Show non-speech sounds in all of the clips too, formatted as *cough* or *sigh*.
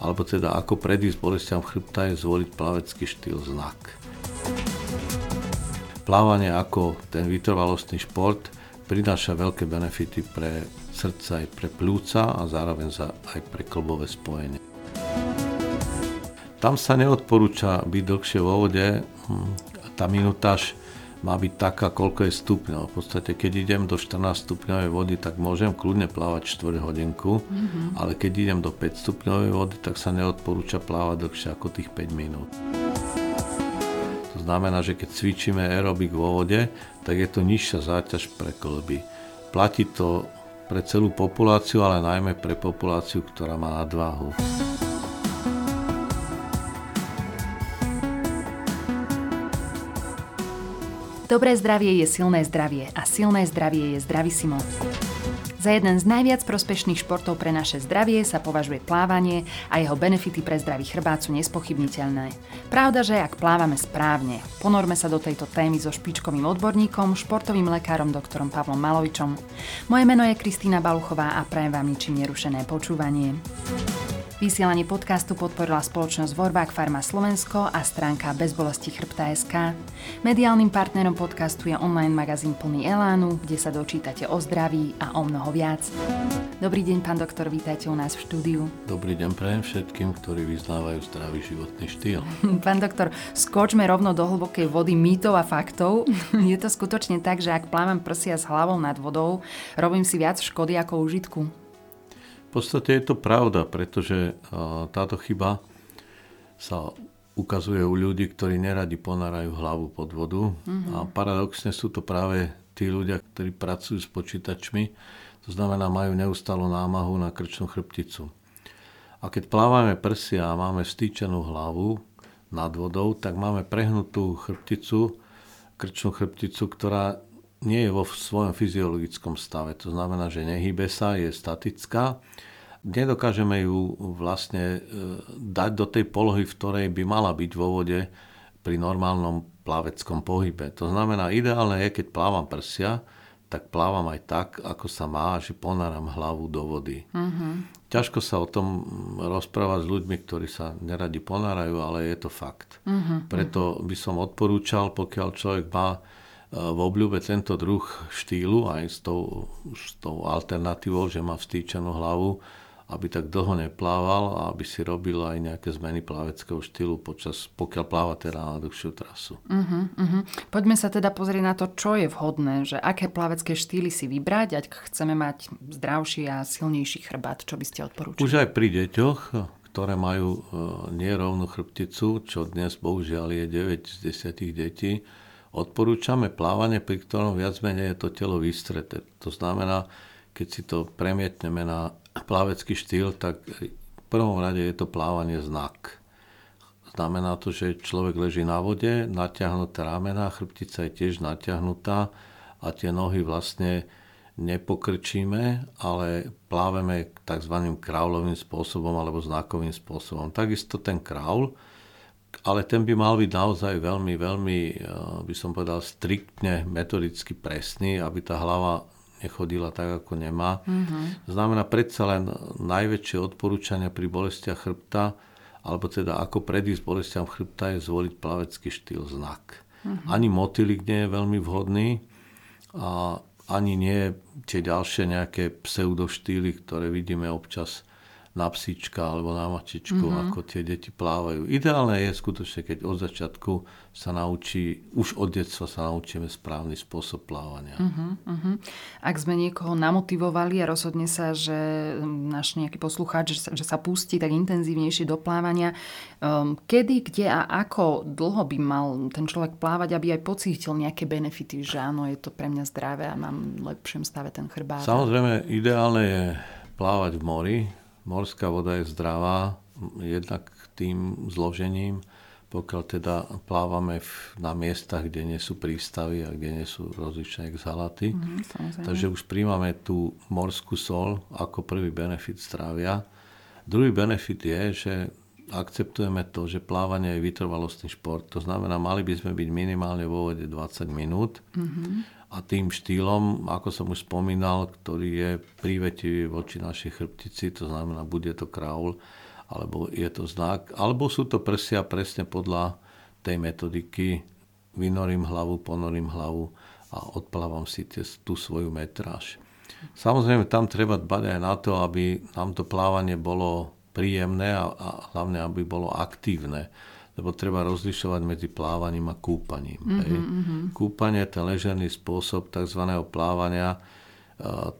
alebo teda ako predísť bolestiam chrbta je zvoliť plavecký štýl znak. Plávanie ako ten vytrvalostný šport prináša veľké benefity pre srdce aj pre plúca a zároveň aj pre klbové spojenie. Tam sa neodporúča byť dlhšie vo vode, hm, tá minutáž má byť taká, koľko je stupňov. V podstate, keď idem do 14 stupňovej vody, tak môžem kľudne plávať 4 hodinku, mm-hmm. ale keď idem do 5 stupňovej vody, tak sa neodporúča plávať dlhšie ako tých 5 minút. To znamená, že keď cvičíme aerobik vo vode, tak je to nižšia záťaž pre klby. Platí to pre celú populáciu, ale najmä pre populáciu, ktorá má nadváhu. Dobré zdravie je silné zdravie a silné zdravie je zdravisimo. Za jeden z najviac prospešných športov pre naše zdravie sa považuje plávanie a jeho benefity pre zdravý chrbát sú nespochybniteľné. Pravda, že ak plávame správne, ponorme sa do tejto témy so špičkovým odborníkom, športovým lekárom doktorom Pavlom Malovičom. Moje meno je Kristýna Baluchová a prajem vám ničím nerušené počúvanie. Vysielanie podcastu podporila spoločnosť Vorbák Farma Slovensko a stránka Bezbolesti chrbta SK. Mediálnym partnerom podcastu je online magazín plný Elánu, kde sa dočítate o zdraví a o mnoho viac. Dobrý deň, pán doktor, vítajte u nás v štúdiu. Dobrý deň prajem všetkým, ktorí vyznávajú zdravý životný štýl. *laughs* pán doktor, skočme rovno do hlbokej vody mýtov a faktov. *laughs* je to skutočne tak, že ak plávam prsia s hlavou nad vodou, robím si viac škody ako užitku? V podstate je to pravda, pretože táto chyba sa ukazuje u ľudí, ktorí neradi ponárajú hlavu pod vodu. Mm-hmm. A paradoxne sú to práve tí ľudia, ktorí pracujú s počítačmi, to znamená majú neustálu námahu na krčnú chrbticu. A keď plávame prsia a máme stýčenú hlavu nad vodou, tak máme prehnutú chrbticu, krčnú chrbticu, ktorá nie je vo svojom fyziologickom stave. To znamená, že nehybe sa, je statická. Nedokážeme ju vlastne e, dať do tej polohy, v ktorej by mala byť vo vode pri normálnom plaveckom pohybe. To znamená, ideálne je, keď plávam prsia, tak plávam aj tak, ako sa má, že ponáram hlavu do vody. Uh-huh. Ťažko sa o tom rozprávať s ľuďmi, ktorí sa neradi ponárajú, ale je to fakt. Uh-huh. Preto by som odporúčal, pokiaľ človek má v obľúbe tento druh štýlu aj s tou, s tou alternatívou, že má vstýčenú hlavu, aby tak dlho neplával a aby si robil aj nejaké zmeny plaveckého štýlu počas, pokiaľ pláva teda na dlhšiu trasu. Uh-huh, uh-huh. Poďme sa teda pozrieť na to, čo je vhodné, že aké plavecké štýly si vybrať, ak chceme mať zdravší a silnejší chrbát, čo by ste odporúčali? Už aj pri deťoch, ktoré majú e, nerovnú chrbticu, čo dnes bohužiaľ je 9 z 10 detí, Odporúčame plávanie, pri ktorom viac menej je to telo vystreté. To znamená, keď si to premietneme na plávecký štýl, tak v prvom rade je to plávanie znak. Znamená to, že človek leží na vode, natiahnuté ramena, chrbtica je tiež natiahnutá a tie nohy vlastne nepokrčíme, ale pláveme tzv. kraulovým spôsobom alebo znakovým spôsobom. Takisto ten kraul, ale ten by mal byť naozaj veľmi, veľmi, eh, by som povedal, striktne metodicky presný, aby tá hlava nechodila tak, ako nemá. Mm-hmm. Znamená predsa len najväčšie odporúčania pri bolestiach chrbta, alebo teda ako predísť bolestiam chrbta je zvoliť plavecký štýl znak. Mm-hmm. Ani motilik nie je veľmi vhodný a ani nie tie ďalšie nejaké pseudoštýly, ktoré vidíme občas na psíčka alebo na mačičku, mm-hmm. ako tie deti plávajú. Ideálne je skutočne, keď od začiatku sa naučí, už od detstva sa naučíme správny spôsob plávania. Mm-hmm. Ak sme niekoho namotivovali a rozhodne sa, že náš nejaký poslucháč, že sa, že sa pustí tak intenzívnejšie do plávania, um, kedy, kde a ako dlho by mal ten človek plávať, aby aj pocítil nejaké benefity, že áno, je to pre mňa zdravé a mám v lepšom stave ten chrbát. Samozrejme, ideálne je plávať v mori, morská voda je zdravá, jednak tým zložením, pokiaľ teda plávame v, na miestach, kde nie sú prístavy a kde nie sú rozličné exhalaty. Mm, Takže už príjmame tú morskú sol ako prvý benefit zdravia. Druhý benefit je, že akceptujeme to, že plávanie je vytrvalostný šport. To znamená, mali by sme byť minimálne vo vode 20 minút. Mm-hmm a tým štýlom, ako som už spomínal, ktorý je prívetivý voči našej chrbtici, to znamená, bude to kraul, alebo je to znak, alebo sú to prsia presne podľa tej metodiky, vynorím hlavu, ponorím hlavu a odplávam si tú svoju metráž. Samozrejme, tam treba dbať aj na to, aby nám to plávanie bolo príjemné a, a hlavne, aby bolo aktívne lebo treba rozlišovať medzi plávaním a kúpaním. Mm-hmm, hej. Mm-hmm. Kúpanie, ten ležerný spôsob tzv. plávania,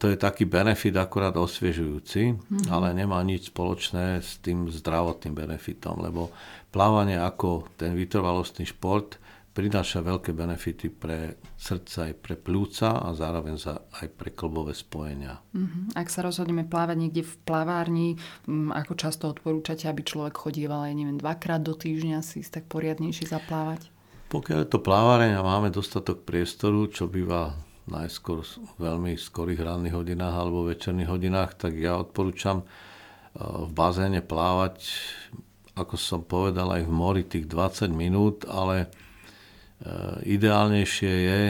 to je taký benefit akurát osviežujúci, mm-hmm. ale nemá nič spoločné s tým zdravotným benefitom, lebo plávanie ako ten vytrvalostný šport prináša veľké benefity pre srdce aj pre plúca a zároveň za, aj pre klbové spojenia. Mm-hmm. Ak sa rozhodneme plávať niekde v plavárni, mm, ako často odporúčate, aby človek chodieval aj neviem, dvakrát do týždňa si tak poriadnejšie zaplávať? Pokiaľ je to plávareň a máme dostatok priestoru, čo býva najskôr v veľmi skorých ranných hodinách alebo večerných hodinách, tak ja odporúčam e, v bazéne plávať, ako som povedal, aj v mori tých 20 minút, ale ideálnejšie je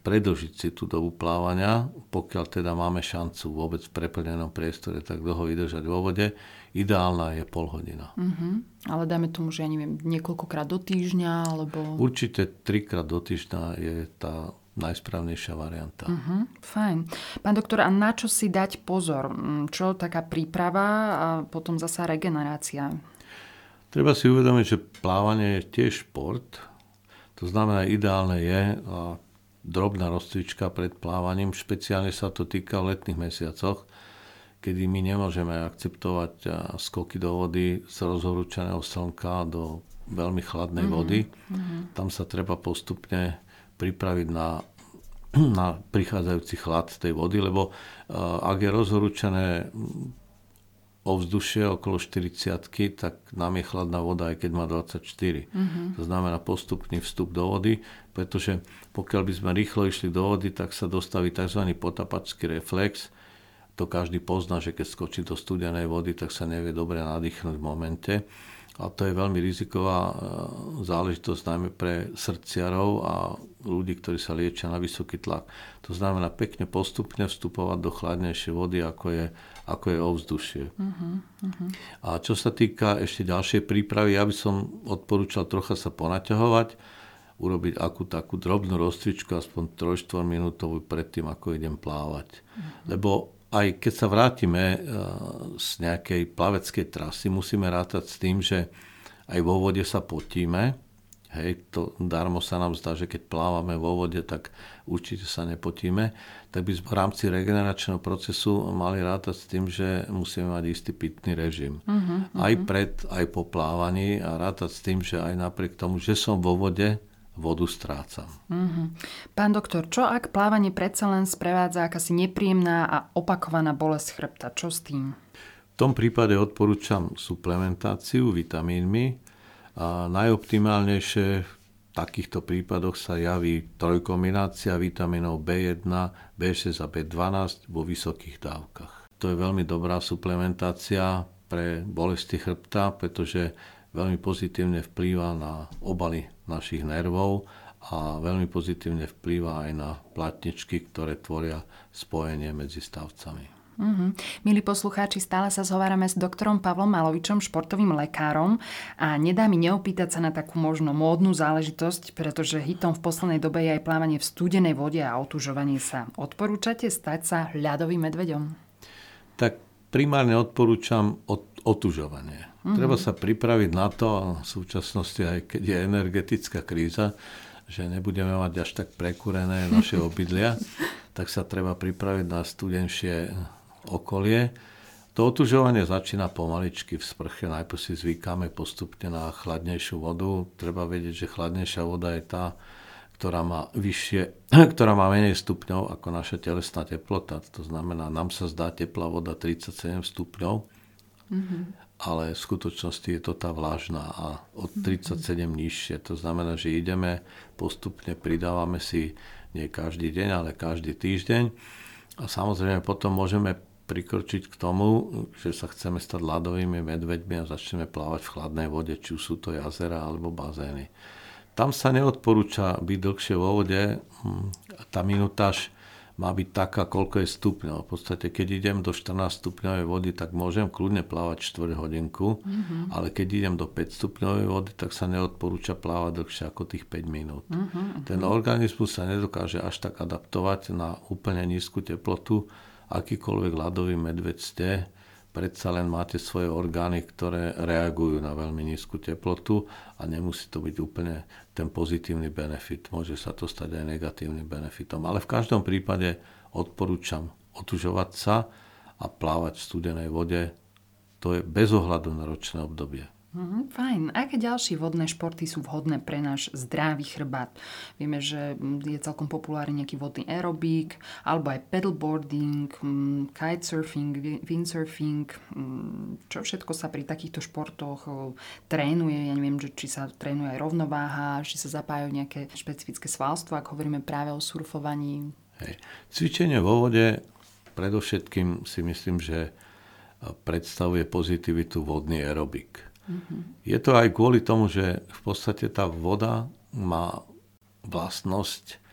predlžiť si tú dobu plávania, pokiaľ teda máme šancu vôbec v preplnenom priestore tak dlho vydržať vo vode. Ideálna je pol hodina. Uh-huh. Ale dajme tomu, že ja neviem, niekoľkokrát do týždňa, alebo... Určite trikrát do týždňa je tá najsprávnejšia varianta. Uh-huh, fajn. Pán doktor, a na čo si dať pozor? Mm, čo taká príprava a potom zasa regenerácia? Treba si uvedomiť, že plávanie je tiež šport. To znamená, ideálne je drobná rozcvička pred plávaním. Špeciálne sa to týka v letných mesiacoch, kedy my nemôžeme akceptovať skoky do vody z rozhorúčaného slnka do veľmi chladnej mm-hmm. vody. Mm-hmm. Tam sa treba postupne pripraviť na, na prichádzajúci chlad tej vody, lebo ak je rozhorúčané ovzdušie okolo 40 tak nám je chladná voda, aj keď má 24. Mm-hmm. To znamená postupný vstup do vody, pretože pokiaľ by sme rýchlo išli do vody, tak sa dostaví tzv. potapačský reflex. To každý pozná, že keď skočí do studenej vody, tak sa nevie dobre nadýchnuť v momente. A to je veľmi riziková e, záležitosť najmä pre srdciarov a ľudí, ktorí sa liečia na vysoký tlak. To znamená pekne postupne vstupovať do chladnejšej vody, ako je, ako je ovzdušie. Uh-huh, uh-huh. A čo sa týka ešte ďalšej prípravy, ja by som odporúčal trocha sa ponaťahovať, urobiť akú takú drobnú rozcvičku, aspoň 3-4 minútovú predtým, ako idem plávať. Uh-huh. Lebo aj keď sa vrátime eh, z nejakej plaveckej trasy, musíme rátať s tým, že aj vo vode sa potíme. Hej, to darmo sa nám zdá, že keď plávame vo vode, tak určite sa nepotíme. Tak by sme v rámci regeneračného procesu mali rátať s tým, že musíme mať istý pitný režim. Uh-huh, uh-huh. Aj pred, aj po plávaní a rátať s tým, že aj napriek tomu, že som vo vode, vodu strácam. Mm-hmm. Pán doktor, čo ak plávanie predsa len sprevádza akási nepríjemná a opakovaná bolesť chrbta? Čo s tým? V tom prípade odporúčam suplementáciu vitamínmi. A najoptimálnejšie v takýchto prípadoch sa javí trojkombinácia vitamínov B1, B6 a B12 vo vysokých dávkach. To je veľmi dobrá suplementácia pre bolesti chrbta, pretože veľmi pozitívne vplýva na obaly našich nervov a veľmi pozitívne vplýva aj na platničky, ktoré tvoria spojenie medzi stavcami. Mm-hmm. Milí poslucháči, stále sa zhovárame s doktorom Pavlom Malovičom, športovým lekárom a nedá mi neopýtať sa na takú možno módnu záležitosť, pretože hitom v poslednej dobe je aj plávanie v studenej vode a otužovanie sa. Odporúčate stať sa ľadovým medveďom? Tak primárne odporúčam otužovanie. Mm-hmm. Treba sa pripraviť na to, v súčasnosti aj keď je energetická kríza, že nebudeme mať až tak prekúrené naše *laughs* obydlia, tak sa treba pripraviť na studenšie okolie. To otužovanie začína pomaličky v sprche. Najprv si zvykáme postupne na chladnejšiu vodu. Treba vedieť, že chladnejšia voda je tá, ktorá má vyššie, *clears throat* ktorá má menej stupňov ako naša telesná teplota. To znamená, nám sa zdá teplá voda 37 stupňov, mm-hmm. ale v skutočnosti je to tá vlážna a od 37 mm-hmm. nižšie. To znamená, že ideme postupne, pridávame si nie každý deň, ale každý týždeň a samozrejme potom môžeme prikročiť k tomu, že sa chceme stať ľadovými medveďmi a začneme plávať v chladnej vode, či už sú to jazera alebo bazény. Tam sa neodporúča byť dlhšie vo vode. Hm, tá minutáž má byť taká, koľko je stupňov. V podstate, keď idem do 14 stupňovej vody, tak môžem kľudne plávať 4 hodinku, mm-hmm. ale keď idem do 5 stupňovej vody, tak sa neodporúča plávať dlhšie ako tých 5 minút. Mm-hmm. Ten organizmus sa nedokáže až tak adaptovať na úplne nízku teplotu. Akýkoľvek ľadový medveď ste, predsa len máte svoje orgány, ktoré reagujú na veľmi nízku teplotu a nemusí to byť úplne ten pozitívny benefit. Môže sa to stať aj negatívnym benefitom. Ale v každom prípade odporúčam otužovať sa a plávať v studenej vode. To je bez ohľadu na ročné obdobie. Mm, fajn. Aké ďalšie vodné športy sú vhodné pre náš zdravý chrbát? Vieme, že je celkom populárny nejaký vodný aerobík, alebo aj paddleboarding, mm, kitesurfing, windsurfing. Mm, čo všetko sa pri takýchto športoch trénuje? Ja neviem, či sa trénuje aj rovnováha, či sa zapájajú nejaké špecifické svalstvo, ak hovoríme práve o surfovaní. Hej. Cvičenie vo vode predovšetkým si myslím, že predstavuje pozitivitu vodný aerobik. Je to aj kvôli tomu, že v podstate tá voda má vlastnosť,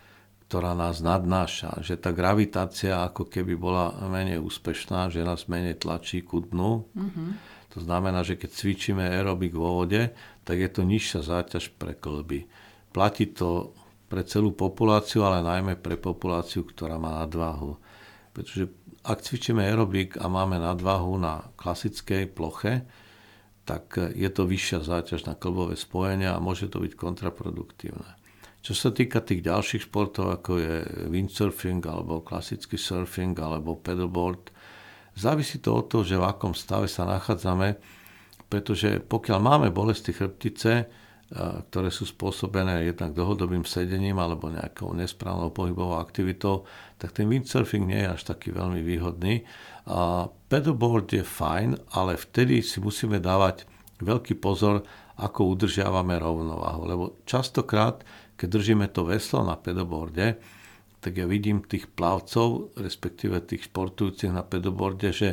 ktorá nás nadnáša, že tá gravitácia ako keby bola menej úspešná, že nás menej tlačí ku dnu. Mm-hmm. To znamená, že keď cvičíme aerobik vo vode, tak je to nižšia záťaž pre klby. Platí to pre celú populáciu, ale najmä pre populáciu, ktorá má nadváhu. Pretože ak cvičíme aerobik a máme nadváhu na klasickej ploche, tak je to vyššia záťaž na klbové spojenia a môže to byť kontraproduktívne. Čo sa týka tých ďalších športov, ako je windsurfing, alebo klasický surfing, alebo paddleboard, závisí to od toho, že v akom stave sa nachádzame, pretože pokiaľ máme bolesti chrbtice, ktoré sú spôsobené jednak dlhodobým sedením alebo nejakou nesprávnou pohybovou aktivitou, tak ten windsurfing nie je až taký veľmi výhodný. A pedalboard je fajn, ale vtedy si musíme dávať veľký pozor, ako udržiavame rovnováhu. Lebo častokrát, keď držíme to veslo na pedalboarde, tak ja vidím tých plavcov, respektíve tých športujúcich na pedalboarde, že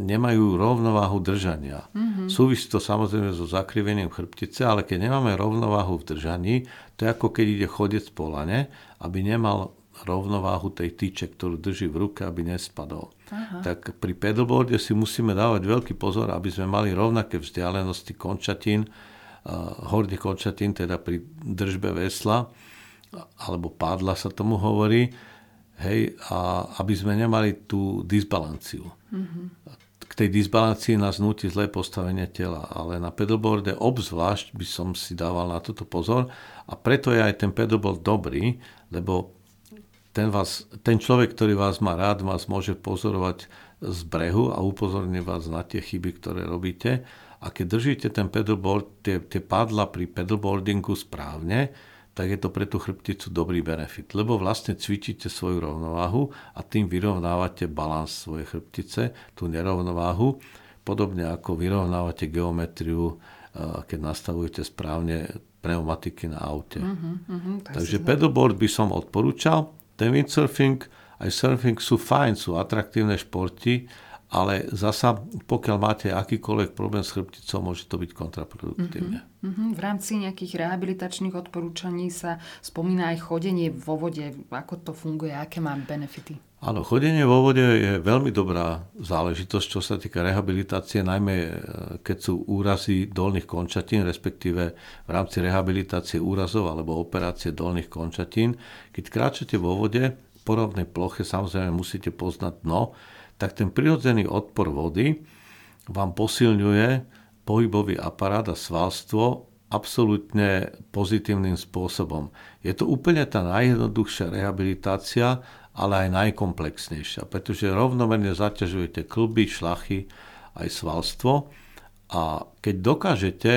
nemajú rovnováhu držania. Mm-hmm. Súvisí to samozrejme so zakrivením chrbtice, ale keď nemáme rovnováhu v držaní, to je ako keď ide chodec po lane, aby nemal rovnováhu tej tyče, ktorú drží v ruke, aby nespadol. Aha. Tak pri pedalboarde si musíme dávať veľký pozor, aby sme mali rovnaké vzdialenosti končatín, uh, horných končatín, teda pri držbe vesla, alebo pádla sa tomu hovorí, hej, a aby sme nemali tú disbalanciu. Mm-hmm. K tej disbalancii nás nutí zlé postavenie tela, ale na pedalboarde obzvlášť by som si dával na toto pozor a preto je aj ten pedalboard dobrý, lebo ten, vás, ten človek, ktorý vás má rád, vás môže pozorovať z brehu a upozorní vás na tie chyby, ktoré robíte. A keď držíte ten pedalboard, tie, tie padla pri pedalboardingu správne, tak je to pre tú chrbticu dobrý benefit, lebo vlastne cvičíte svoju rovnováhu a tým vyrovnávate balans svojej chrbtice, tú nerovnováhu, podobne ako vyrovnávate geometriu, eh, keď nastavujete správne pneumatiky na aute. Uh-huh, uh-huh, Takže pedalboard by som odporúčal. Ten windsurfing aj surfing sú fajn, sú atraktívne športy, ale zasa, pokiaľ máte akýkoľvek problém s chrbticou, môže to byť kontraproduktívne. Mm-hmm. V rámci nejakých rehabilitačných odporúčaní sa spomína aj chodenie vo vode. Ako to funguje, aké má benefity? Áno, chodenie vo vode je veľmi dobrá záležitosť, čo sa týka rehabilitácie, najmä e, keď sú úrazy dolných končatín, respektíve v rámci rehabilitácie úrazov alebo operácie dolných končatín. Keď kráčate vo vode, po rovnej ploche samozrejme musíte poznať dno, tak ten prirodzený odpor vody vám posilňuje pohybový aparát a svalstvo absolútne pozitívnym spôsobom. Je to úplne tá najjednoduchšia rehabilitácia, ale aj najkomplexnejšia, pretože rovnomerne zaťažujete klby, šlachy aj svalstvo a keď dokážete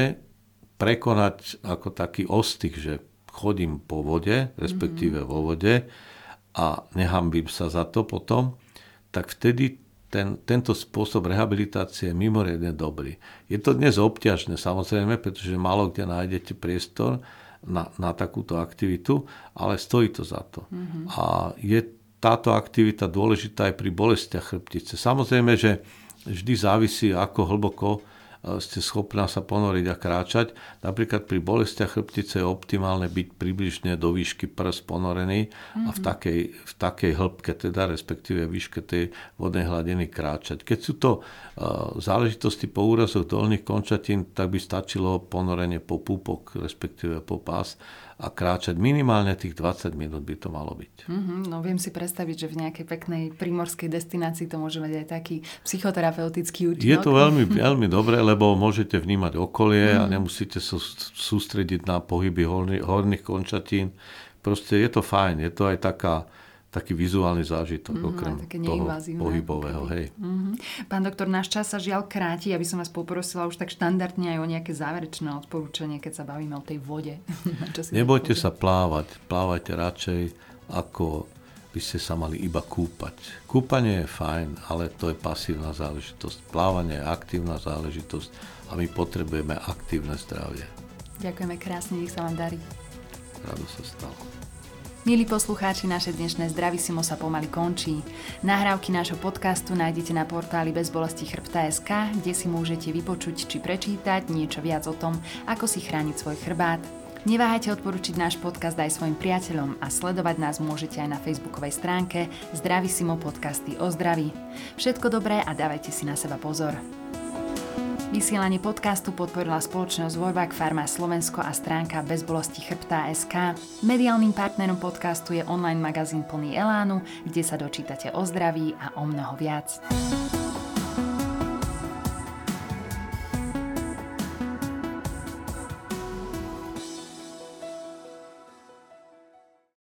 prekonať ako taký ostych, že chodím po vode, respektíve vo vode a nehambím sa za to potom, tak vtedy ten, tento spôsob rehabilitácie je mimoriadne dobrý. Je to dnes obťažné samozrejme, pretože málo kde nájdete priestor na, na takúto aktivitu, ale stojí to za to. Mm-hmm. A je táto aktivita dôležitá aj pri bolestiach chrbtice. Samozrejme, že vždy závisí, ako hlboko ste schopná sa ponoriť a kráčať. Napríklad pri bolestiach chrbtice je optimálne byť približne do výšky prs ponorený mm-hmm. a v mhm. takej, v takej hĺbke, teda respektíve výške tej vodnej hladiny kráčať. Keď sú to uh, záležitosti po úrazoch dolných končatín, tak by stačilo ponorenie po púpok, respektíve po pás a kráčať minimálne tých 20 minút by to malo byť. Mm-hmm, no viem si predstaviť, že v nejakej peknej primorskej destinácii to môže mať aj taký psychoterapeutický účinok. Je to veľmi, veľmi dobré, *laughs* lebo môžete vnímať okolie mm-hmm. a nemusíte sa sústrediť na pohyby horných, horných končatín. Proste je to fajn, je to aj taká taký vizuálny zážitok, mm, okrem toho pohybového. Hej. Mm-hmm. Pán doktor, náš čas sa žiaľ kráti, aby som vás poprosila už tak štandardne aj o nejaké záverečné odporúčanie, keď sa bavíme o tej vode. *laughs* Nebojte sa plávať, plávajte radšej, ako by ste sa mali iba kúpať. Kúpanie je fajn, ale to je pasívna záležitosť. Plávanie je aktívna záležitosť a my potrebujeme aktívne zdravie. Ďakujeme krásne, nech sa vám darí. Rado sa stalo. Milí poslucháči, naše dnešné Zdravisimo sa pomaly končí. Nahrávky nášho podcastu nájdete na portáli bezbolesti chrbta.sk, kde si môžete vypočuť či prečítať niečo viac o tom, ako si chrániť svoj chrbát. Neváhajte odporučiť náš podcast aj svojim priateľom a sledovať nás môžete aj na facebookovej stránke Zdravisimo podcasty o zdraví. Všetko dobré a dávajte si na seba pozor. Vysielanie podcastu podporila spoločnosť Vojvak Farma Slovensko a stránka bezbolosti chrbtá SK. Mediálnym partnerom podcastu je online magazín plný Elánu, kde sa dočítate o zdraví a o mnoho viac.